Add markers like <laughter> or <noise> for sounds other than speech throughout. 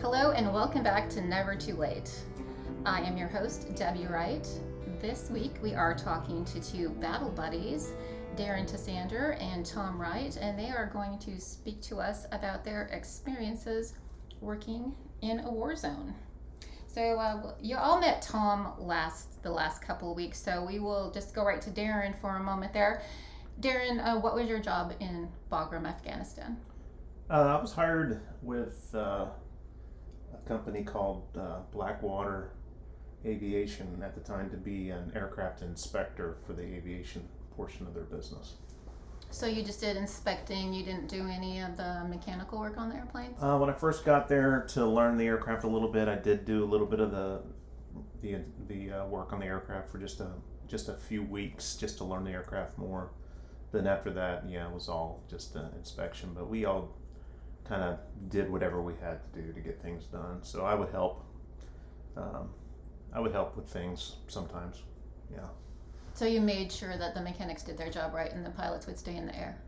Hello and welcome back to Never Too Late. I am your host, Debbie Wright. This week we are talking to two battle buddies, Darren Tassander and Tom Wright, and they are going to speak to us about their experiences working in a war zone. So uh, you all met Tom last the last couple weeks, so we will just go right to Darren for a moment there. Darren, uh, what was your job in Bagram, Afghanistan? Uh, I was hired with uh, a company called uh, Blackwater Aviation at the time to be an aircraft inspector for the aviation portion of their business. So you just did inspecting. You didn't do any of the mechanical work on the airplanes. Uh, when I first got there to learn the aircraft a little bit, I did do a little bit of the the the uh, work on the aircraft for just a just a few weeks, just to learn the aircraft more. Then after that, yeah, it was all just an inspection. But we all kind of did whatever we had to do to get things done. So I would help. Um, I would help with things sometimes. Yeah. So you made sure that the mechanics did their job right and the pilots would stay in the air.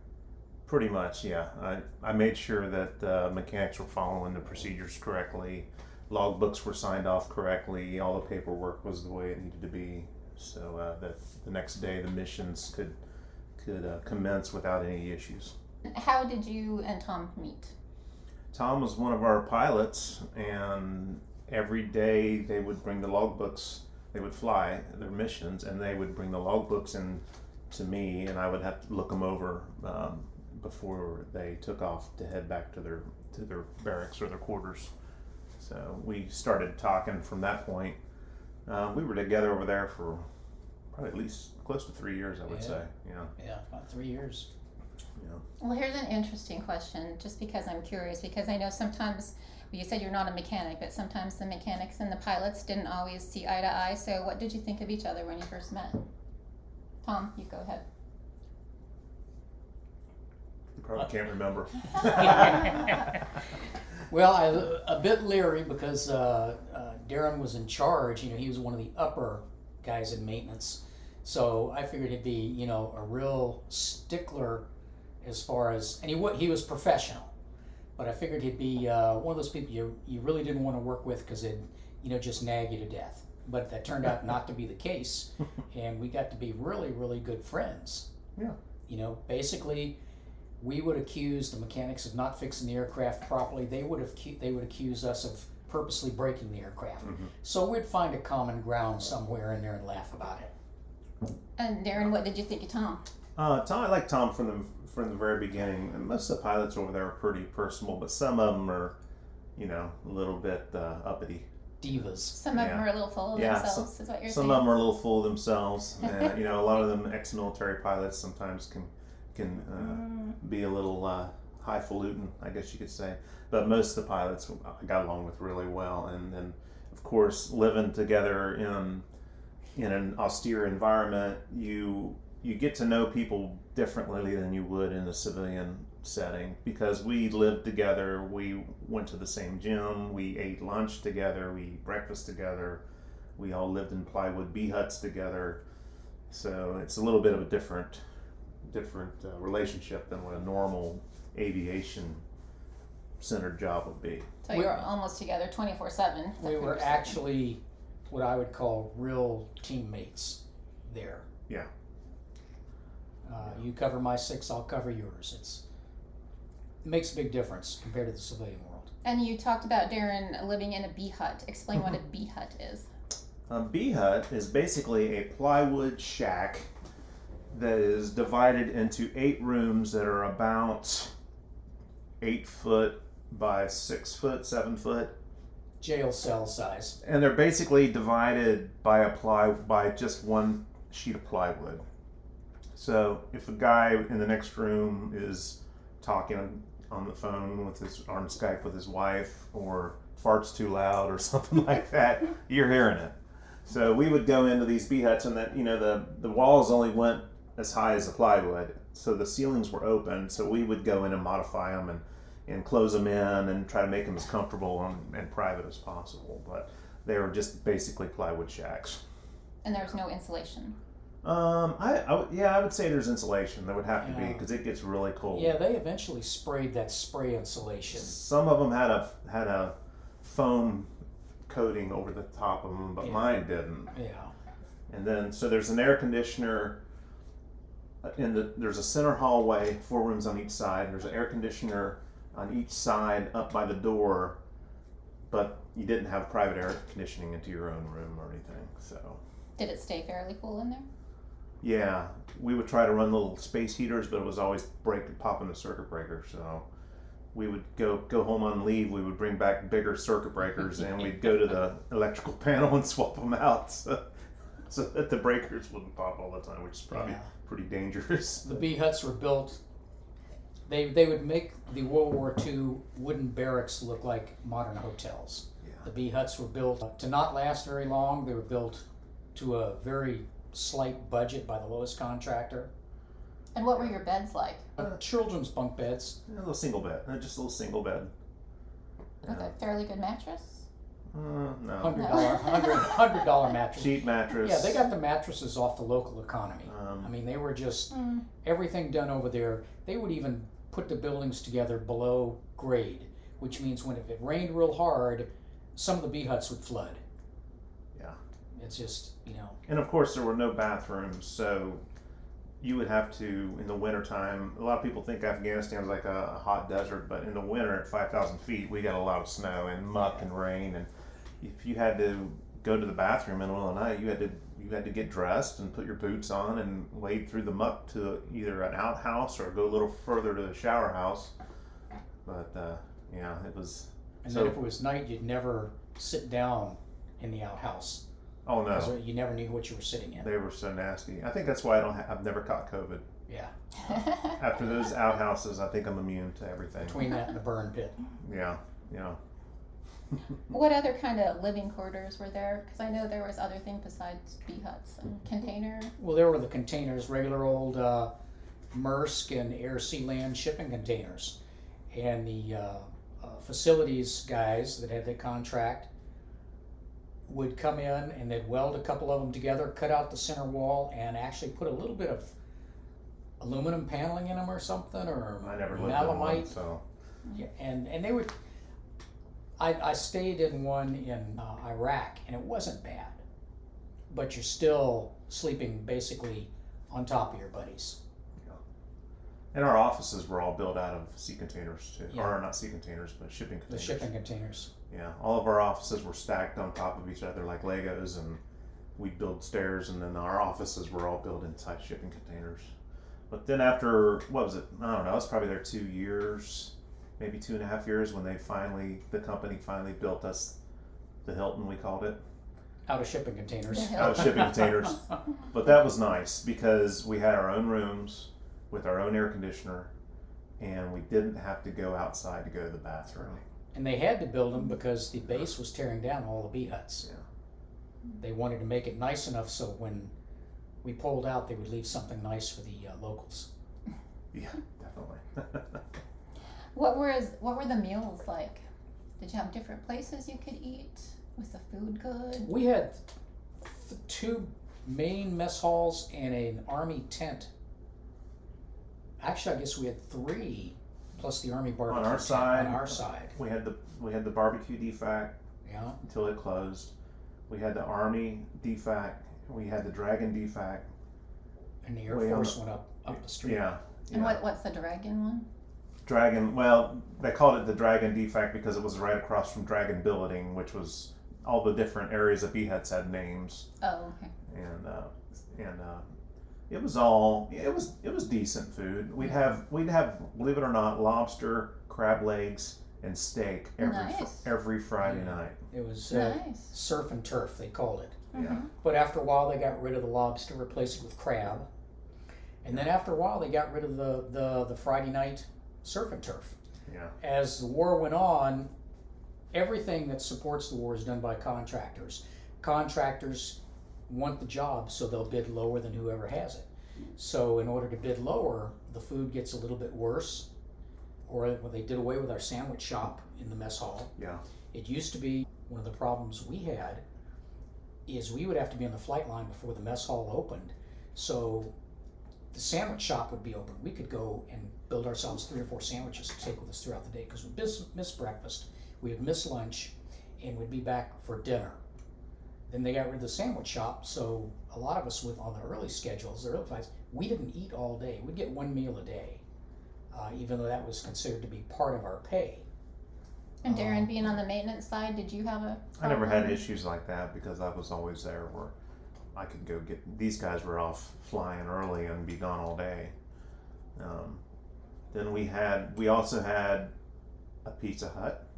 Pretty much, yeah. I, I made sure that the mechanics were following the procedures correctly, logbooks were signed off correctly, all the paperwork was the way it needed to be, so uh, that the next day the missions could could uh, commence without any issues. How did you and Tom meet? Tom was one of our pilots, and every day they would bring the logbooks. They would fly their missions, and they would bring the logbooks in to me, and I would have to look them over um, before they took off to head back to their to their barracks or their quarters. So we started talking from that point. Uh, we were together over there for probably at least close to three years, I would Yeah. say. Yeah, Yeah, about three years. Yeah. Well, here's an interesting question, just because I'm curious, because I know sometimes well, you said you're not a mechanic, but sometimes the mechanics and the pilots didn't always see eye to eye. So, what did you think of each other when you first met? Tom, you go ahead. You probably can't remember. <laughs> <laughs> Well, I a bit leery because uh, uh, Darren was in charge. You know, he was one of the upper guys in maintenance, so I figured he'd be you know a real stickler as far as and he he was professional, but I figured he'd be uh, one of those people you you really didn't want to work with because it you know just nag you to death. But that turned out not to be the case, <laughs> and we got to be really really good friends. Yeah. You know, basically we would accuse the mechanics of not fixing the aircraft properly. They would have they would accuse us of purposely breaking the aircraft. Mhm. So we'd find a common ground somewhere in there and laugh about it. And Darren, what did you think of Tom? Uh, Tom, I like Tom from the from the very beginning. And most of the pilots over there are pretty personable, but some of them are, you know, a little bit uh, uppity. Divas. Some of them are a little full of Yeah, themselves, is what you're Some saying. of them are a little full of themselves. <laughs> Uh, you know, a lot of them ex-military pilots sometimes can can uh, Mm, be a little uh, highfalutin, I guess you could say. But most of the pilots I got along with really well, and then of course living together in in an austere environment, you you get to know people differently than you would in a civilian setting because we lived together. We went to the same gym. We ate lunch together. We ate breakfast together. We all lived in plywood bee huts together. So it's a little bit of a different different uh, relationship than what a normal aviation centered job would be. so you were almost together 24 7. We were actually what I would call real teammates there. Yeah. Uh, you cover my six, I'll cover yours. It's it makes a big difference compared to the civilian world. And you talked about Darren living in a bee hut. Explain what a <laughs> bee hut is. A bee hut is basically a plywood shack that is divided into eight rooms that are about eight foot by six foot, seven foot, Jail cell size. and they're basically divided by a ply by just one sheet of plywood. So if a guy in the next room is talking on the phone with his on Skype with his wife or farts too loud or <laughs> something like that, you're hearing it. So we would go into these bee huts and that you know the the walls only went as high as the plywood, so the ceilings were open. So we would go in and modify them and and close them in and try to make them as comfortable and, and private as possible. But they were just basically plywood shacks. And there was no insulation. Um, I, I yeah, I would say there's insulation. There would have to be Yeah. because it gets really cold. Yeah, they eventually sprayed that spray insulation. Some of them had a had a foam coating over the top of them, but Yeah. mine didn't. Yeah. And then so there's an air conditioner uh, in the there's a center hallway, four rooms on each side. There's an air conditioner on each side up by the door, but you didn't have private air conditioning into your own room or anything. So Did it stay fairly cool in there? Yeah, we would try to run little space heaters, but it was always break popping the circuit breaker. So we would go go home on leave. We would bring back bigger circuit breakers, and we'd go to the <laughs> electrical panel and swap them out, so, so that the breakers wouldn't pop all the time, which is probably Yeah. pretty dangerous. The B huts were built. They they would make the World War II wooden barracks look like modern hotels. Yeah. The B huts were built to not last very long. They were built to a very slight budget by the lowest contractor. And what were your beds like? Uh, children's bunk beds. A little single bed, uh, just a little single bed. With a fairly good mattress? Uh, no. Hundred dollar, hundred hundred dollar <laughs> mattress. Sheet mattress. Yeah, they got the mattresses off the local economy. I Um, mean, they were just Mm. everything done over there. They would even put the buildings together below grade, which means when if it rained real hard, some of the bee huts would flood. It's just you know and of course, there were no bathrooms, so you would have to in the wintertime. A lot of people think Afghanistan is like a, a hot desert, but in the winter at five thousand feet, we got a lot of snow and muck and rain. And if you had to go to the bathroom in the middle of the night, you had to you had to get dressed and put your boots on and wade through the muck to either an outhouse or go a little further to the shower house. But uh, yeah, it was. And So- then if it was night, you'd never sit down in the outhouse Oh no. you never knew what you were sitting in. They were so nasty. I think that's why I don't. Ha- I've never caught COVID. Yeah, <laughs> After those outhouses, I think I'm immune to everything. between that and the burn pit. Yeah, yeah. <laughs> what other kind of living quarters were there? Because I know there was other things besides bee huts and container. Well, there were the containers, regular old uh, Maersk and Air Sea Land shipping containers, and the uh, uh, facilities guys that had the contract would come in and they'd weld a couple of them together, cut out the center wall, and actually put a little bit of aluminum paneling in them or something, or I never lived in one, so Yeah, and and they would. I I stayed in one in uh, Iraq, and it wasn't bad, but you're still sleeping basically on top of your buddies. And our offices were all built out of sea containers too, Yeah. or not sea containers, but shipping The containers. shipping containers. Yeah, all of our offices were stacked on top of each other like Legos, and we'd build stairs, and then our offices were all built inside shipping containers. But then after what was it? I don't know. I was probably there two years, maybe two and a half years when they finally, the company finally built us the Hilton. We called it. Out of shipping containers. Out of shipping containers. <laughs> But that was nice because we had our own rooms with our own air conditioner, and we didn't have to go outside to go to the bathroom. And they had to build them because the base was tearing down all the bee huts. Yeah. They wanted to make it nice enough so when we pulled out, they would leave something nice for the uh, locals. <laughs> Yeah, definitely. <laughs> What was what were the meals like? Did you have different places you could eat? Was the food good? We had th- two main mess halls and an army tent. Actually, I guess we had three, plus the army barbecue on our tent side. On our side, we had the we had the barbecue DFAC yeah. until it closed. We had the army DFAC. We had the dragon DFAC. And the Air Way on Force the- went up up the street. Yeah. And yeah. what what's the dragon one? Dragon. Well, they called it the Dragon DFAC because it was right across from Dragon Building, which was all the different areas of bee huts had names, Oh, okay. and uh, and uh, it was all it was it was decent food. We'd have we'd have believe it or not lobster, crab legs, and steak every Nice. every Friday Yeah. night. It was uh, nice. surf and turf, they called it. Yeah. Mhm. But after a while, they got rid of the lobster, replaced it with crab. And then after a while, they got rid of the, the, the Friday night surf and turf. Yeah. As the war went on, everything that supports the war is done by contractors. Contractors want the job, so they'll bid lower than whoever has it. So, in order to bid lower, the food gets a little bit worse. Or well, they did away with our sandwich shop in the mess hall. Yeah. It used to be one of the problems we had is we would have to be on the flight line before the mess hall opened So the sandwich shop would be open. We could go and build ourselves three or four sandwiches to take with us throughout the day because we'd miss, miss breakfast, we would miss lunch, and we'd be back for dinner. Then they got rid of the sandwich shop, so a lot of us with on the early schedules, the early flights, we didn't eat all day. We'd get one meal a day, uh, even though that was considered to be part of our pay. And Darren, Um, being on the maintenance side, did you have a? I never had issues like that because I was always there where I could go get. These guys were off flying early and be gone all day. Um, then we had. We also had a Pizza Hut.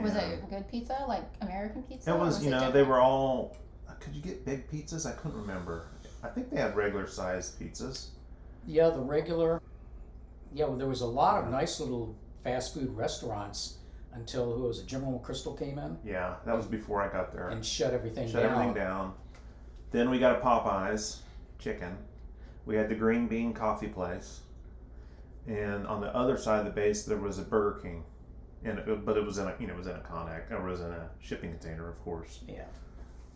Was it good pizza, like American pizza? It or was. You it know, they were all. Could you get big pizzas? I couldn't remember. I think they had regular sized pizzas. Yeah, the regular. Yeah, well, there was a lot of nice little fast food restaurants until who was it? General McChrystal came in Yeah, that was before I got there. and shut everything Shut down. everything down. Then we got a Popeyes chicken. We had the green bean coffee place, and on the other side of the base there was a Burger King, and it, but it was in a you know it was in a Connex, it was in a shipping container, of course. Yeah,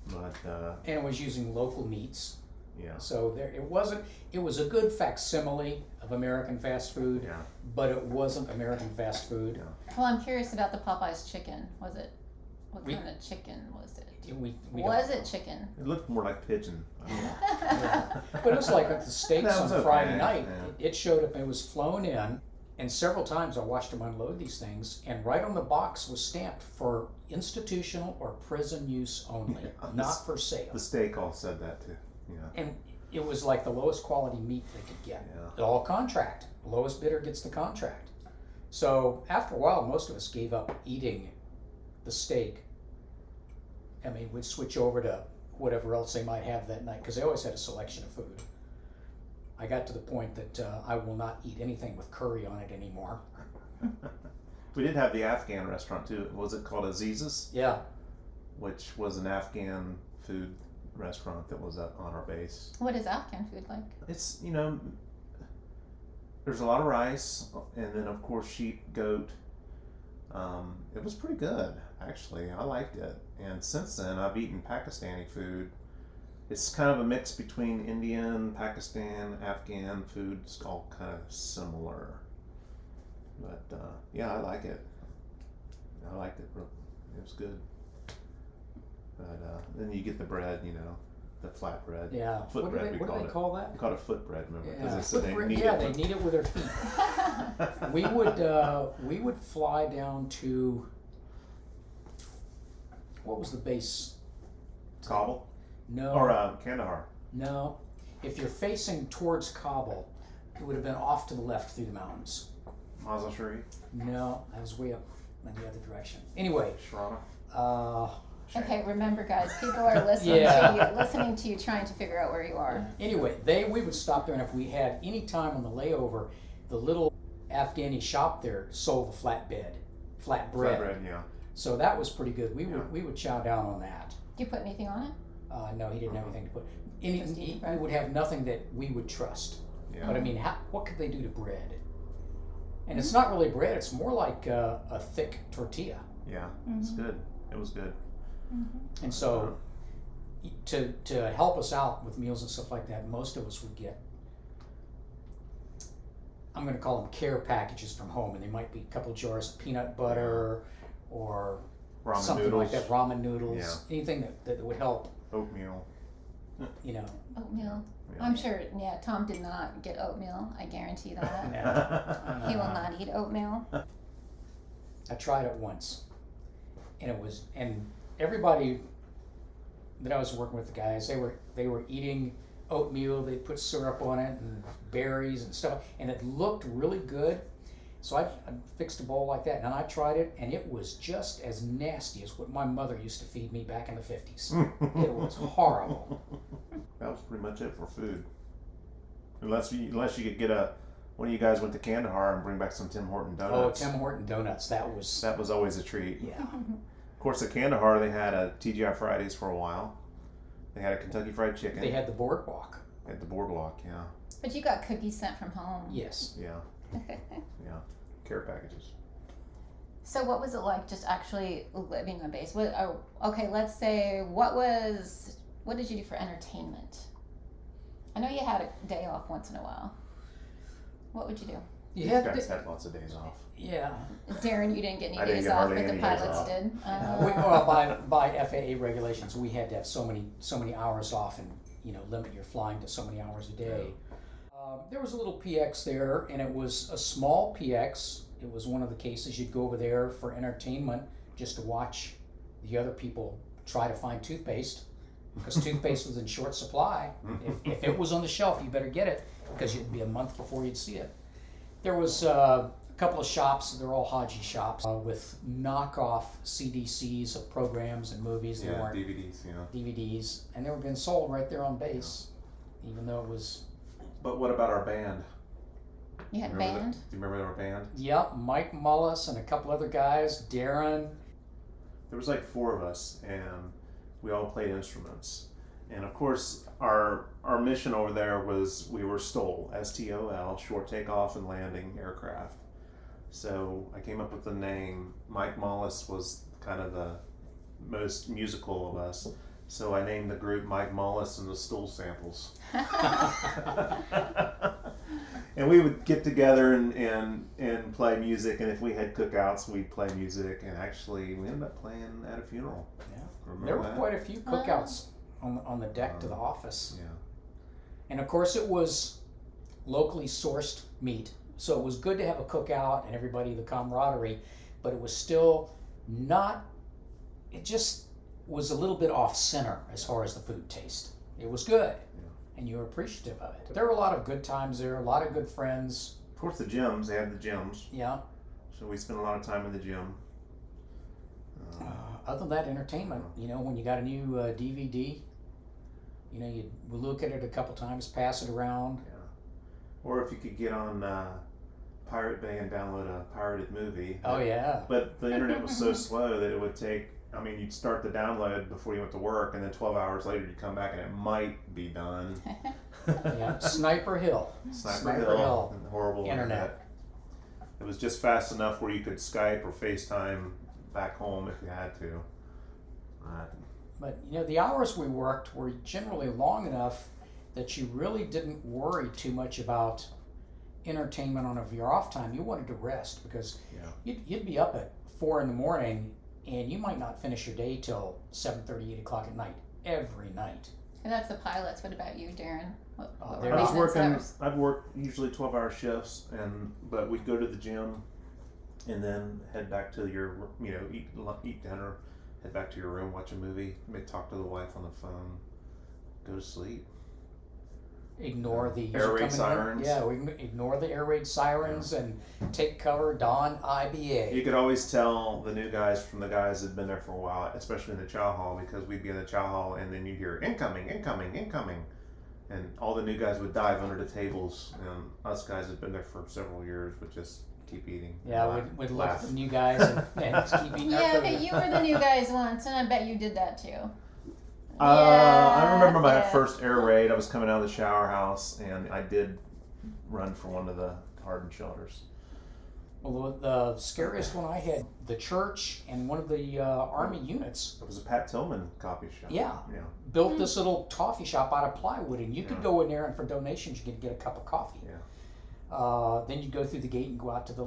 But uh, and it was using local meats, yeah, so there it wasn't. It was a good facsimile of American fast food, yeah, but it wasn't American fast food. Yeah. Well, I'm curious about the Popeyes chicken. Was it? What We- kind of chicken was it? We, we was it chicken? it looked more like pigeon. <laughs> I don't know. Yeah. But it was like at the <laughs> steaks That on okay, Friday night. yeah. It, it showed up. It was flown in, and several times I watched them unload these things, and right on the box was stamped for institutional or prison use only, Yeah, <laughs> not for sale. The steak all said that too. Yeah, And it was like the lowest quality meat they could get. yeah. All contract. Lowest bidder gets the contract. So after a while, most of us gave up eating the steak. I mean, we'd switch over to whatever else they might have that night because they always had a selection of food. I got to the point that uh, I will not eat anything with curry on it anymore. <laughs> we did have the Afghan restaurant too. Was it called Aziz's? Yeah, which was an Afghan food restaurant that was up on our base. What is Afghan food like? It's you know, there's a lot of rice, and then of course sheep, goat. Um, it was pretty good actually. I liked it, and since then I've eaten Pakistani food. It's kind of a mix between Indian, Pakistan, Afghan food. It's all kind of similar, but uh, yeah, I like it. I liked it. It was good. But uh, then you get the bread, you know, the flat bread. yeah. Foot what do bread, they, we what do call they it. call that? We call it foot bread, Remember? Yeah, they said foot they bread- yeah, it they with- knead it with their feet. <laughs> we would uh, we would fly down to what was the base? Kabul No, or uh, Kandahar. no. If you're facing towards Kabul, it would have been off to the left through the mountains. Mazar Sharif, No, that was way up in the other direction. Anyway, Sharada. uh, okay, remember, guys, people are <laughs> listening Yeah. to you, listening to you, trying to figure out where you are. anyway, they we would stop there, and if we had any time on the layover, the little Afghani shop there sold the flatbed, flat bread. Flat bread, yeah. So that was pretty good. We would Yeah. we would chow down on that. Do you put anything on it? Uh, no, he didn't have anything to put. Any, Just he, eat he bread. would have nothing that we would trust. Yeah. But I mean, how, what could they do to bread? And it's not really bread; it's more like uh, a thick tortilla. Yeah, it's Mm-hmm. good. It was good. And so, to to help us out with meals and stuff like that, most of us would get. I'm going to call them care packages from home, and they might be a couple jars of peanut butter, or Ramen something noodles, like that, ramen noodles, Yeah. anything that, that would help. Oatmeal. You know, Oatmeal. Yeah. I'm sure, yeah, Tom did not get oatmeal. I guarantee that. <laughs> <laughs> He will not eat oatmeal. I tried it once, and it was, and everybody that I was working with, the guys, they were they were eating oatmeal. They put syrup on it and berries and stuff, and it looked really good. So I, I fixed a bowl like that, and I tried it, and it was just as nasty as what my mother used to feed me back in the fifties. <laughs> It was horrible. That was pretty much it for food. Unless you unless you could get a one of you guys went to Kandahar and bring back some Tim Horton donuts. Oh. Tim Horton donuts. That was That was always a treat. yeah. <laughs> Of course, at Kandahar they had a TGI Fridays for a while. They had a Kentucky Fried Chicken They had the boardwalk. at the boardwalk. Yeah, But you got cookies sent from home. Yes. yeah, <laughs> yeah. Care packages. so what was it like just actually living on base? What, oh, okay, let's say what was what did you do for entertainment? I know you had a day off once in a while. What would you do? You You had guys to, had lots of days off. yeah. Darren, you didn't get any I days get off, but the pilots did. <laughs> Uh, we, well, by by FAA regulations, we had to have so many so many hours off, and you know, limit your flying to so many hours a day. Um, there was a little PX there, and it was a small PX. It was one of the cases you'd go over there for entertainment, just to watch the other people try to find toothpaste, because <laughs> toothpaste was in short supply. If, if it was on the shelf, you better get it, because it'd be a month before you'd see it. There was uh, a couple of shops. They're all Haji shops uh, with knockoff CDCs of programs and movies. They Yeah, weren't DVDs. You know. DVDs, and they were being sold right there on base, even though it was. But what about our band? you had Remember band. The, do you remember our band? Yep, Mike Mullis and a couple other guys, Darren. There was like four of us, and we all played instruments. And of course, our our mission over there was we were STOL, S T O L, short takeoff and landing aircraft. So I came up with the name. Mike Mollis was kind of the most musical of us. So I named the group Mike Mollis and the Stool Samples. <laughs> and we would get together and, and, and play music. And if we had cookouts, we'd play music. And actually, we ended up playing at a funeral. Yeah. Remember There were that? quite a few cookouts on the, on the deck to the um, office, Yeah. and of course it was locally sourced meat, so it was good to have a cookout and everybody the camaraderie, but it was still not. It just was a little bit off center as far as the food taste. It was good, and you were appreciative of it. There were a lot of good times there, a lot of good friends. Of course, the gyms, they had the gyms. Yeah. So we spent a lot of time in the gym. Uh, Um, other than that, entertainment. You know, when you got a new uh, DVD, you know, you look at it a couple times, pass it around. Yeah. or if you could get on uh, Pirate Bay and download a pirated movie. Oh yeah. But the internet was so <laughs> slow that it would take. I mean, you'd start the download before you went to work, and then 12 hours later you'd come back and it might be done. <laughs> Yeah, Sniper Hill. Sniper, Sniper Hill, Hill. and horrible Internet. It was just fast enough where you could Skype or FaceTime back home if you had to. Right. But you know, the hours we worked were generally long enough that you really didn't worry too much about entertainment on of your off time. You wanted to rest because Yeah. you'd, you'd be up at four in the morning and you might not finish your day till 7.30, 8 o'clock at night every night. And that's the pilots. What about you, Darren? What, Oh, what there I was maintenance working. hours? I've worked usually twelve hour shifts, and but we'd go to the gym, and then head back to your you know eat lu- eat dinner, head back to your room, watch a movie, maybe talk to the wife on the phone, go to sleep. Ignore the Air raid coming in- sirens. Yeah, we ign- ignore the air raid sirens and take cover. Don IBA. You could always tell the new guys from the guys that'd been there for a while, especially in the chow hall, because we'd be in the chow hall, and then you'd hear incoming, incoming, incoming. And all the new guys would dive under the tables, and us guys that had been there for several years would just keep eating. yeah, laugh- we'd, we'd look at laugh. the new guys and, and just keep eating <laughs> Yeah, food. but you were the new guys once, and I bet you did that too. Uh, I remember my yeah. first air raid. I was coming out of the shower house, and I did run for one of the hardened shelters. Well, the, the scariest one I had, the church and one of the uh, army units It was a Pat Tillman coffee shop. Yeah. Yeah. built this little coffee shop out of plywood, and you could Yeah. go in there and for donations you could get a cup of coffee. Yeah. Uh, then you go through the gate and go out to the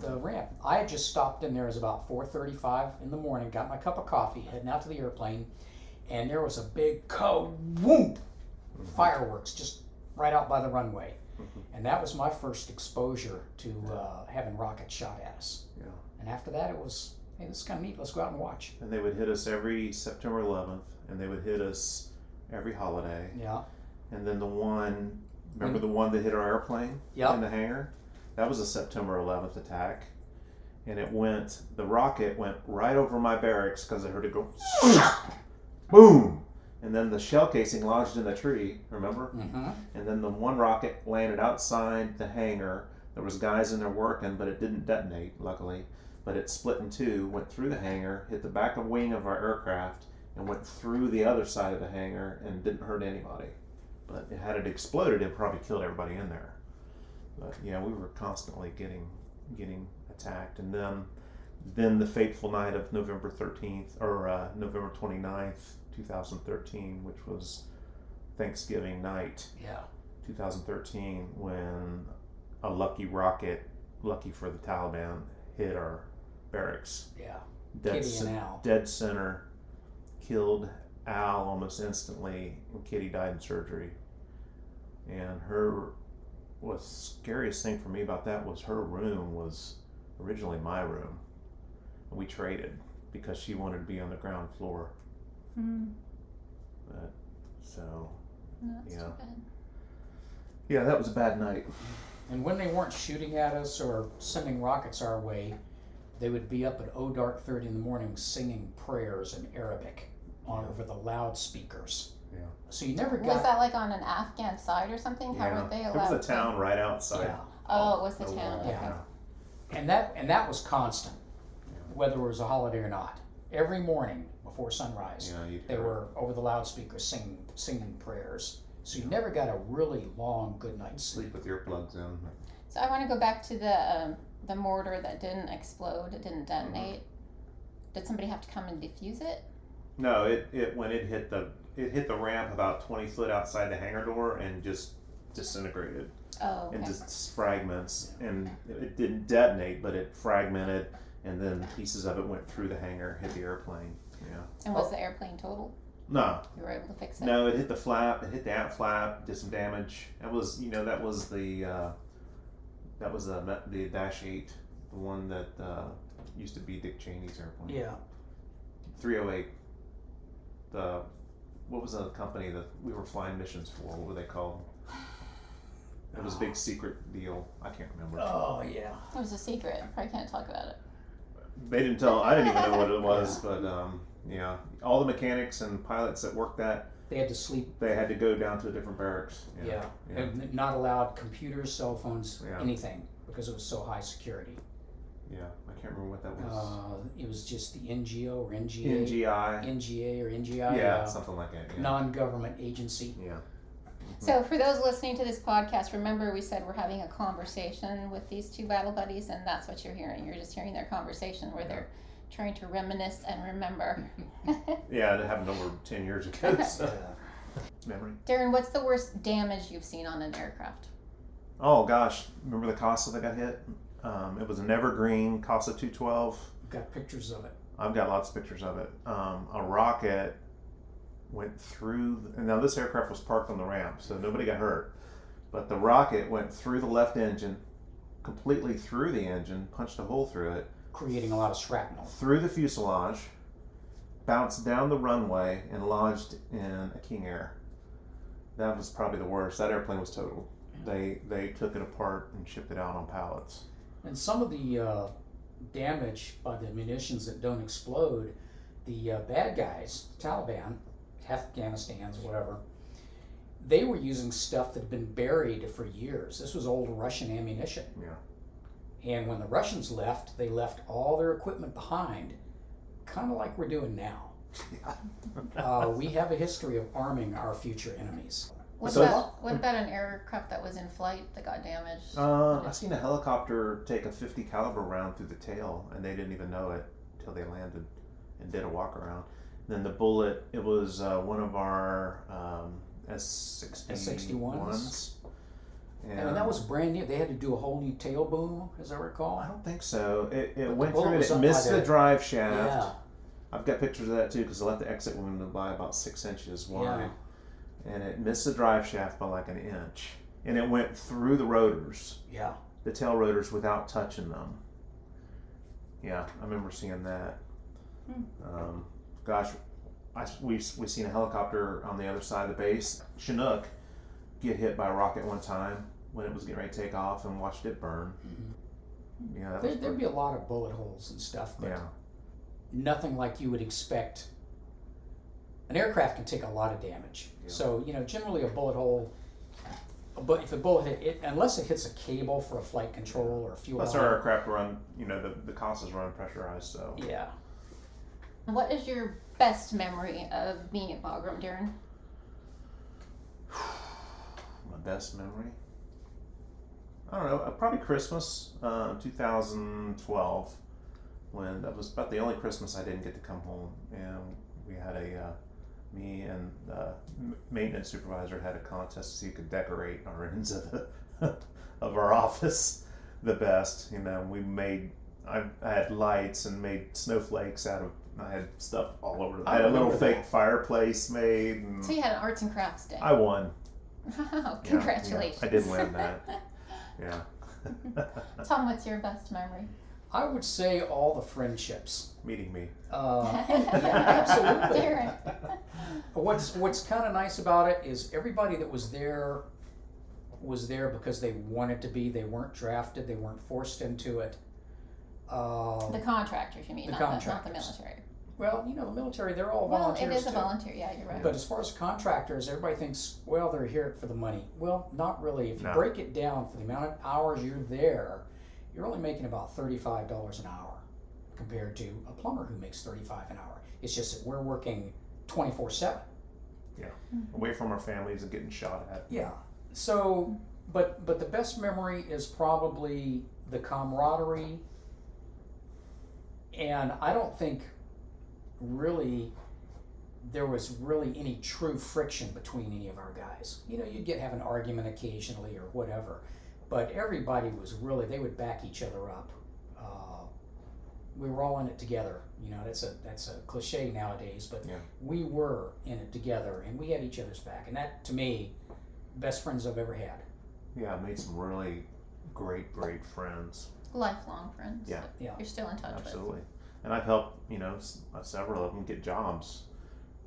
the ramp. I had just stopped in there. It was about four thirty-five in the morning. Got my cup of coffee, heading out to the airplane, and there was a big whoop, fireworks just right out by the runway, and that was my first exposure to uh, having rockets shot at us. Yeah. And after that, it was, hey, this is kind of neat. Let's go out and watch. And they would hit us every September 11th, and they would hit us every holiday. Yeah. And then the one, remember the one that hit our airplane Yep. in the hangar? That was a September 11th attack. And it went, the rocket went right over my barracks because I heard it go <laughs> boom. And then the shell casing lodged in the tree, remember? Mm-hmm. And then the one rocket landed outside the hangar. There was guys in there working, but it didn't detonate, luckily. But it split in two, went through the hangar, hit the back of wing of our aircraft, and went through the other side of the hangar and didn't hurt anybody. But it, had it exploded, it probably killed everybody in there. But yeah, we were constantly getting getting attacked, and then then the fateful night of November thirteenth or uh, November 29th, two thousand thirteen, which was Thanksgiving night, Yeah. 2013, when a lucky rocket, lucky for the Taliban, hit our barracks. Yeah. Dead, Kitty and Al. dead center, killed Al almost instantly, and Kitty died in surgery. And her, what scariest thing for me about that was her room was originally my room. We traded because she wanted to be on the ground floor. Hmm. But, so, No, that's Yeah. bad. yeah, that was a bad night. And when they weren't shooting at us or sending rockets our way, they would be up at O dark thirty in the morning singing prayers in Arabic on over the loudspeakers. Yeah. So you never Was that like on an Afghan side or something? How Yeah. were they There allowed? was a town right outside. yeah. Oh, it was the the town. wall, Okay. Yeah. And that and that was constant, whether it was a holiday or not. Every morning before sunrise, Yeah, they were over the loudspeakers singing singing prayers. So you never got a really long good night's sleep. sleep with earplugs in. So I want to go back to the um, the mortar that didn't explode. It didn't detonate. Did somebody have to come and defuse it? No, it, it when it hit the it hit the ramp about twenty foot outside the hangar door and just disintegrated Oh, okay. into s- fragments. And it didn't detonate, but it fragmented, and then pieces of it went through the hangar, hit the airplane. Yeah. and was the airplane totaled? No, You were able to fix it. no, it hit the flap. It hit the out flap, did some damage. That was you know that was the uh, that was the the Dash Eight, the one that uh, used to be Dick Cheney's airplane. Yeah. 308 the what was the company that we were flying missions for what were they called it was a big secret deal i can't remember Oh yeah. It was a secret. I probably can't talk about it. They didn't tell i didn't even know what it <laughs> was but um, yeah all the mechanics and pilots that worked that They had to sleep. they had to go down to a different barracks Yeah. yeah. And not allowed computers, cell phones, Yeah. anything because it was so high security. yeah i can't remember what that was Uh, it was just the NGO or NGA, ngi NGA or NGI, yeah, uh, something like that yeah, non-government agency. yeah. So, for those listening to this podcast, remember we said we're having a conversation with these two battle buddies, and that's what you're hearing. You're just hearing their conversation where they're trying to reminisce and remember. <laughs> yeah it happened over 10 years ago <laughs> so. memory Darren, what's the worst damage you've seen on an aircraft? oh gosh remember the casa that got hit um, it was an evergreen casa 212 Got pictures of it. I've got lots of pictures of it. Um, a rocket went through, and now this aircraft was parked on the ramp, so nobody got hurt. But the rocket went through the left engine, completely through the engine, punched a hole through it, creating a lot of shrapnel. through the fuselage, bounced down the runway, and lodged in a King Air. That was probably the worst. That airplane was totaled. They they took it apart and shipped it out on pallets. And some of the uh, damage by the munitions that don't explode, the uh, bad guys, Taliban, Afghanistan's, whatever, they were using stuff that had been buried for years. This was old Russian ammunition. Yeah. And when the Russians left, they left all their equipment behind, kind of like we're doing now. <laughs> Uh, we have a history of arming our future enemies. What So- about what about an aircraft that was in flight that got damaged? Uh, I seen a helicopter take a 50 caliber round through the tail, and they didn't even know it until they landed and did a walk around. Then the bullet, it was uh, one of our um, S61s. S61s? And, And that was brand new. They had to do a whole new tail boom, as I recall. I don't think so. It, it went through was it missed the- the drive shaft. Yeah, I've got pictures of that too because I left the exit wound by about six inches wide. Yeah. And it missed the drive shaft by like an inch. And it went through the rotors. yeah. the tail rotors without touching them. Yeah, I remember seeing that. Hmm. Um, gosh, I, we we seen a helicopter on the other side of the base, Chinook, get hit by a rocket one time when it was getting ready to take off, and watched it burn. Mhm. Yeah, that There, was there'd be a lot of bullet holes and stuff, but yeah, nothing like you would expect. An aircraft can take a lot of damage. Yeah. So, you know, generally a bullet hole, but if a bullet hit, it, unless it hits a cable for a flight control or a fuel plus line, our aircraft run, you know, the the Casas run pressurized, so yeah. What is your best memory of being at Bagram, Darren? <sighs> my best memory. I don't know, uh, probably Christmas, uh, 2012, when that was about the only Christmas I didn't get to come home, and we had a uh, me and the maintenance supervisor had a contest to see who could decorate our <laughs> ends of the, of our office the best. You know, we made I, I had lights and made snowflakes out of. I had stuff all over. I I had a little fake that. fireplace made. And So you had an arts and crafts day. I won. <laughs> Wow, Yeah, yeah. congratulations. I did win that. <laughs> Yeah. <laughs> Tom, what's your best memory? I would say all the friendships. Meeting me. Uh, Yeah, absolutely. Darren. What's What's kind of nice about it is everybody that was there was there because they wanted to be. They weren't drafted. They weren't forced into it. Uh, The contractors, you mean, The not, the, not the military. well, you know, the military, they're all Well, volunteers it is a too. volunteer. Yeah, you're right. But as far as contractors, everybody thinks, well, they're here for the money. Well, not really. If you No. break it down for the amount of hours you're there, you're only making about thirty-five dollars an hour compared to a plumber who makes thirty-five an hour. It's just that we're working twenty-four seven. Yeah, Away from our families and getting shot at. Yeah. So, but but the best memory is probably the camaraderie, and I don't think really there was really any true friction between any of our guys. You know, you'd get have an argument occasionally or whatever, but everybody was really they would back each other up. Uh, we were all in it together. You know, that's a that's a cliche nowadays, but Yeah. we were in it together, and we had each other's back, and that to me, best friends I've ever had. Yeah, I made some really great, great friends. Lifelong friends. Yeah. that Yeah. You're still in touch Absolutely. And I've helped, you know, s- uh, several of them get jobs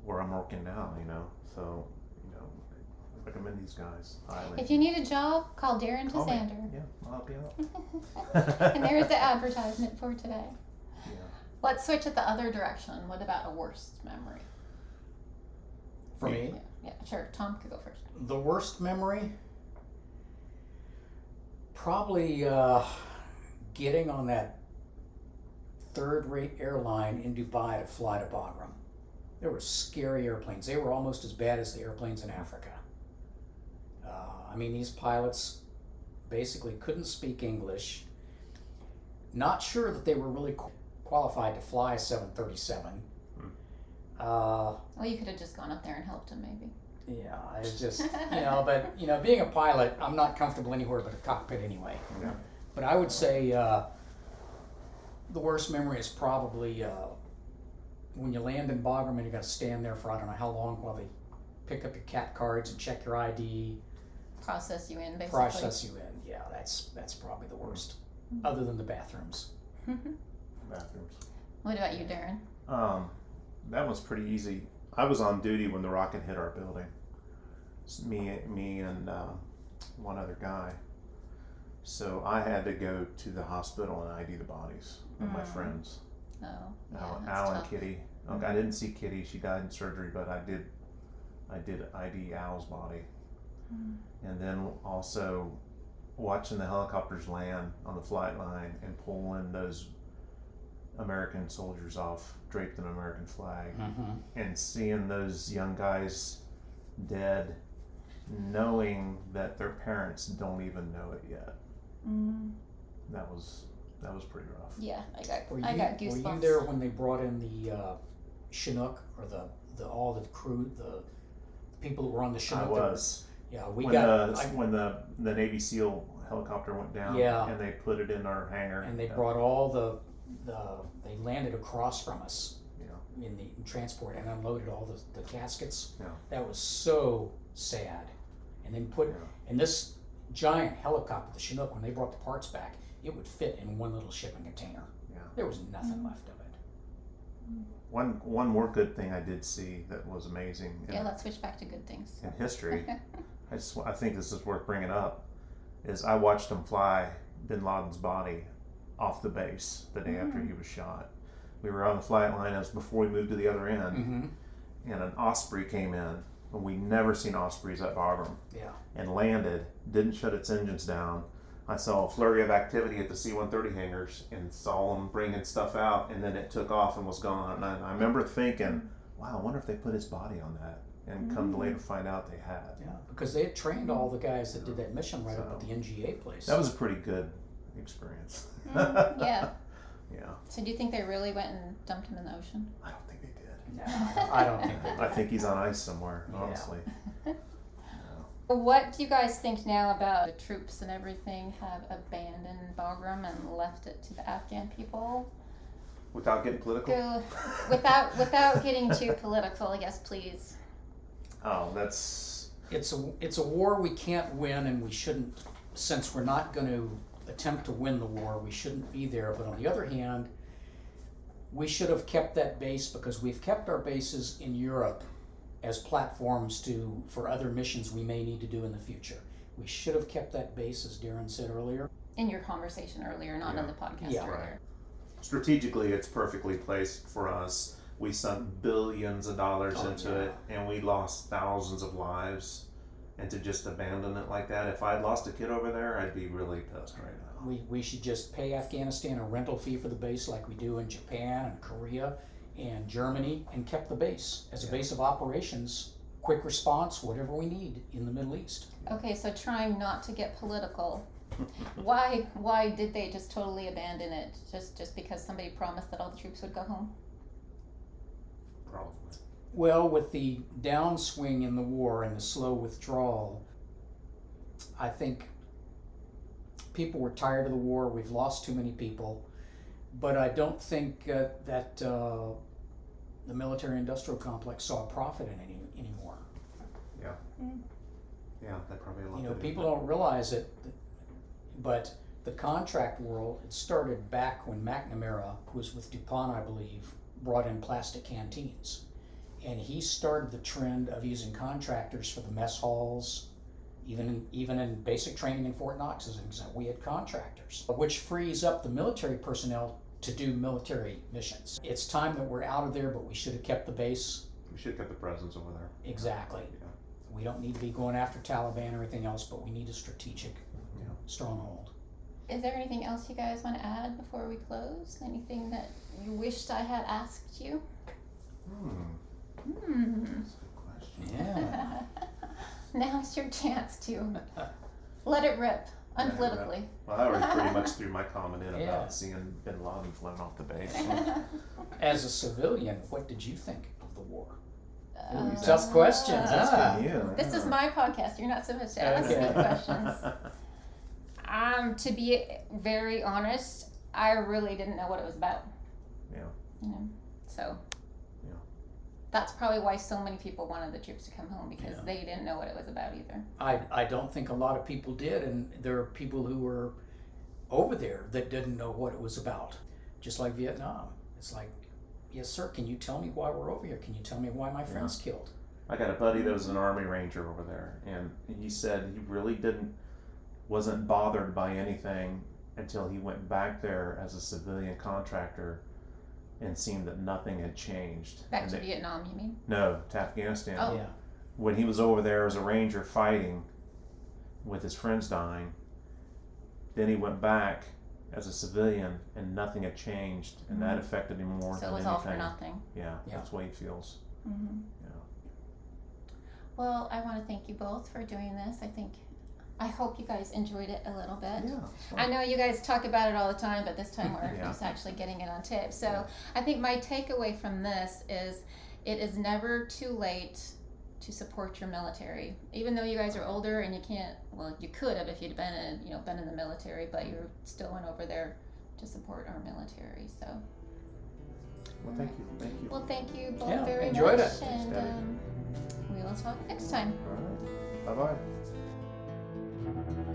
where I'm working now, you know. So, you know, I recommend these guys highly. If you need a job, call Darren Call me. Tasander. Yeah, I'll help you out. <laughs> and there's the advertisement for today. Yeah. Let's switch it the other direction. What about a worst memory? For me, Yeah, yeah, sure. Tom could go first. the worst memory, probably uh, getting on that third-rate airline in Dubai to fly to Bagram. There were scary airplanes. They were almost as bad as the airplanes in Africa. Uh, I mean, these pilots basically couldn't speak English. Not sure that they were really qu- qualified to fly a 737. Hmm. Uh, Well, you could have just gone up there and helped him, maybe. yeah, it's just <laughs> you know, but you know, being a pilot, I'm not comfortable anywhere but a cockpit anyway. Yeah. But I would say uh, the worst memory is probably uh, when you land in Bagram and you got to stand there for I don't know how long while they pick up your CAC cards and check your ID, Process you in, basically. process you in. Yeah, that's that's probably the worst, other than the bathrooms. Bathrooms. what about you, Darren? Um, that was pretty easy. I was on duty when the rocket hit our building. It's me, me, and uh, one other guy. So I had to go to the hospital and ID the bodies of my Mm. friends. Oh, yeah, Al, that's Al and tough. Kitty. Like, I didn't see Kitty; she died in surgery, but I did. I did ID Al's body, Mm. and then also watching the helicopters land on the flight line and pulling those American soldiers off, draped in an American flag, Mm-hmm. and seeing those young guys dead, knowing that their parents don't even know it yet. Mm. That was that was pretty rough. Yeah, I got, Were you I got were you there when they brought in the uh, Chinook or the the all the crew the people that were on the Chinook? I that were- was yeah, we when got. the I- when the the Navy SEAL helicopter went down, Yeah. and they put it in our hangar, and they Yeah. brought all the, the they landed across from us Yeah. in the transport and unloaded all the, the caskets Yeah. that was so sad and then put Yeah. and this giant helicopter the chinook when they brought the parts back it would fit in one little shipping container Yeah. there was nothing Mhm. left of it One one more good thing I did see that was amazing in, Yeah, let's switch back to good things. in history. <laughs> I just I think this is worth bringing up. Is I watched them fly Bin Laden's body off the base the day after he was shot. We were on the flight line as before we moved to the other end, mm-hmm. and an Osprey came in, and we never seen Ospreys at Bagram, yeah and landed. Didn't shut its engines down. I saw a flurry of activity at the C-130 hangars and saw them bringing stuff out, and then it took off and was gone. And I, I remember thinking, "Wow, I wonder if they put his body on that." And come to later find out they had. yeah because they had trained all the guys that did that mission right up at the nga place That was a pretty good experience. Mm, yeah. <laughs> yeah. So do you think they really went and dumped him in the ocean? I don't think they did. No, I don't think they I think he's on ice somewhere, Yeah. honestly. What do you guys think now about the troops and everything have abandoned Bagram and left it to the Afghan people? Without getting political? Go without without getting too political. Yes, please. Oh, that's. It's a it's a war we can't win, and we shouldn't. Since we're not going to attempt to win the war, we shouldn't be there. But on the other hand, we should have kept that base because we've kept our bases in Europe as platforms to for other missions we may need to do in the future. We should have kept that base, as Darren said earlier. In your conversation earlier, not Yeah. on the podcast Yeah. earlier. Strategically, it's perfectly placed for us. We sunk billions of dollars Oh, into yeah. it, and we lost thousands of lives. And to just abandon it like that, if I had lost a kid over there, I'd be really pissed right now. We, we should just pay Afghanistan a rental fee for the base like we do in Japan and Korea and Germany and kept the base as a base of operations, quick response, whatever we need in the Middle East. Okay, so trying not to get political. Why why did they just totally abandon it? Just just because somebody promised that all the troops would go home? Probably. Well, with the downswing in the war and the slow withdrawal, I think people were tired of the war. We've lost too many people. But I don't think uh, that uh, the military industrial complex saw a profit in any, anymore. Yeah, Yeah, that probably a lot You know, people don't realize it, but the contract world, it started back when McNamara, who was with DuPont, I believe, brought in plastic canteens. And he started the trend of using contractors for the mess halls, even even in basic training in Fort Knox, as an example, we had contractors, which frees up the military personnel to do military missions. It's time that we're out of there, but we should have kept the base. We should have kept the presence over there. exactly. Yeah. We don't need to be going after Taliban or anything else, but we need a strategic Yeah. stronghold. Is there anything else you guys want to add before we close? Anything that you wished I had asked you? Hmm. Hmm. That's a good question. Yeah. <laughs> <laughs> Now's your chance to let it rip Let it rip. unpolitically. Well, I already pretty much threw my comment in <laughs> Yeah. about seeing Bin Laden flown off the base. <laughs> As a civilian, what did you think of the war? Ooh, Uh, Tough questions, That's Ah. good, yeah. This is my podcast. You're not supposed to ask Okay. me questions. Um, to be very honest, I really didn't know what it was about. Yeah. You know, so. Yeah. That's probably why so many people wanted the troops to come home because Yeah. they didn't know what it was about either. I, I don't think a lot of people did, and there are people who were over there that didn't know what it was about. Just like Vietnam. It's like, yes, sir, can you tell me why we're over here? Can you tell me why my friend's killed? I got a buddy that was an army ranger over there, and he said he really didn't, wasn't bothered by anything until he went back there as a civilian contractor, and seen that nothing had changed. Back And to they- Vietnam, you mean? No, to Afghanistan. Oh. Yeah. When he was over there as a ranger fighting, with his friends dying, then he went back as a civilian, and nothing had changed, and that Mhm. affected him more than that. So it was anything. all for nothing. Yeah, Yeah. that's what he feels. hmm Yeah. Well, I want to thank you both for doing this. I think, I hope you guys enjoyed it a little bit. Yeah. I know you guys talk about it all the time, but this time we're <laughs> Yeah. just actually getting it on tape. So I think my takeaway from this is it is never too late to support your military. Even though you guys are older and you can't, well, you could have if you'd been in, you know, been in the military, but you still went over there to support our military. So, Well, thank you. Thank you. well, thank you both Yeah, very enjoyed much, it. and um, we will talk next time. All right. Bye bye thank you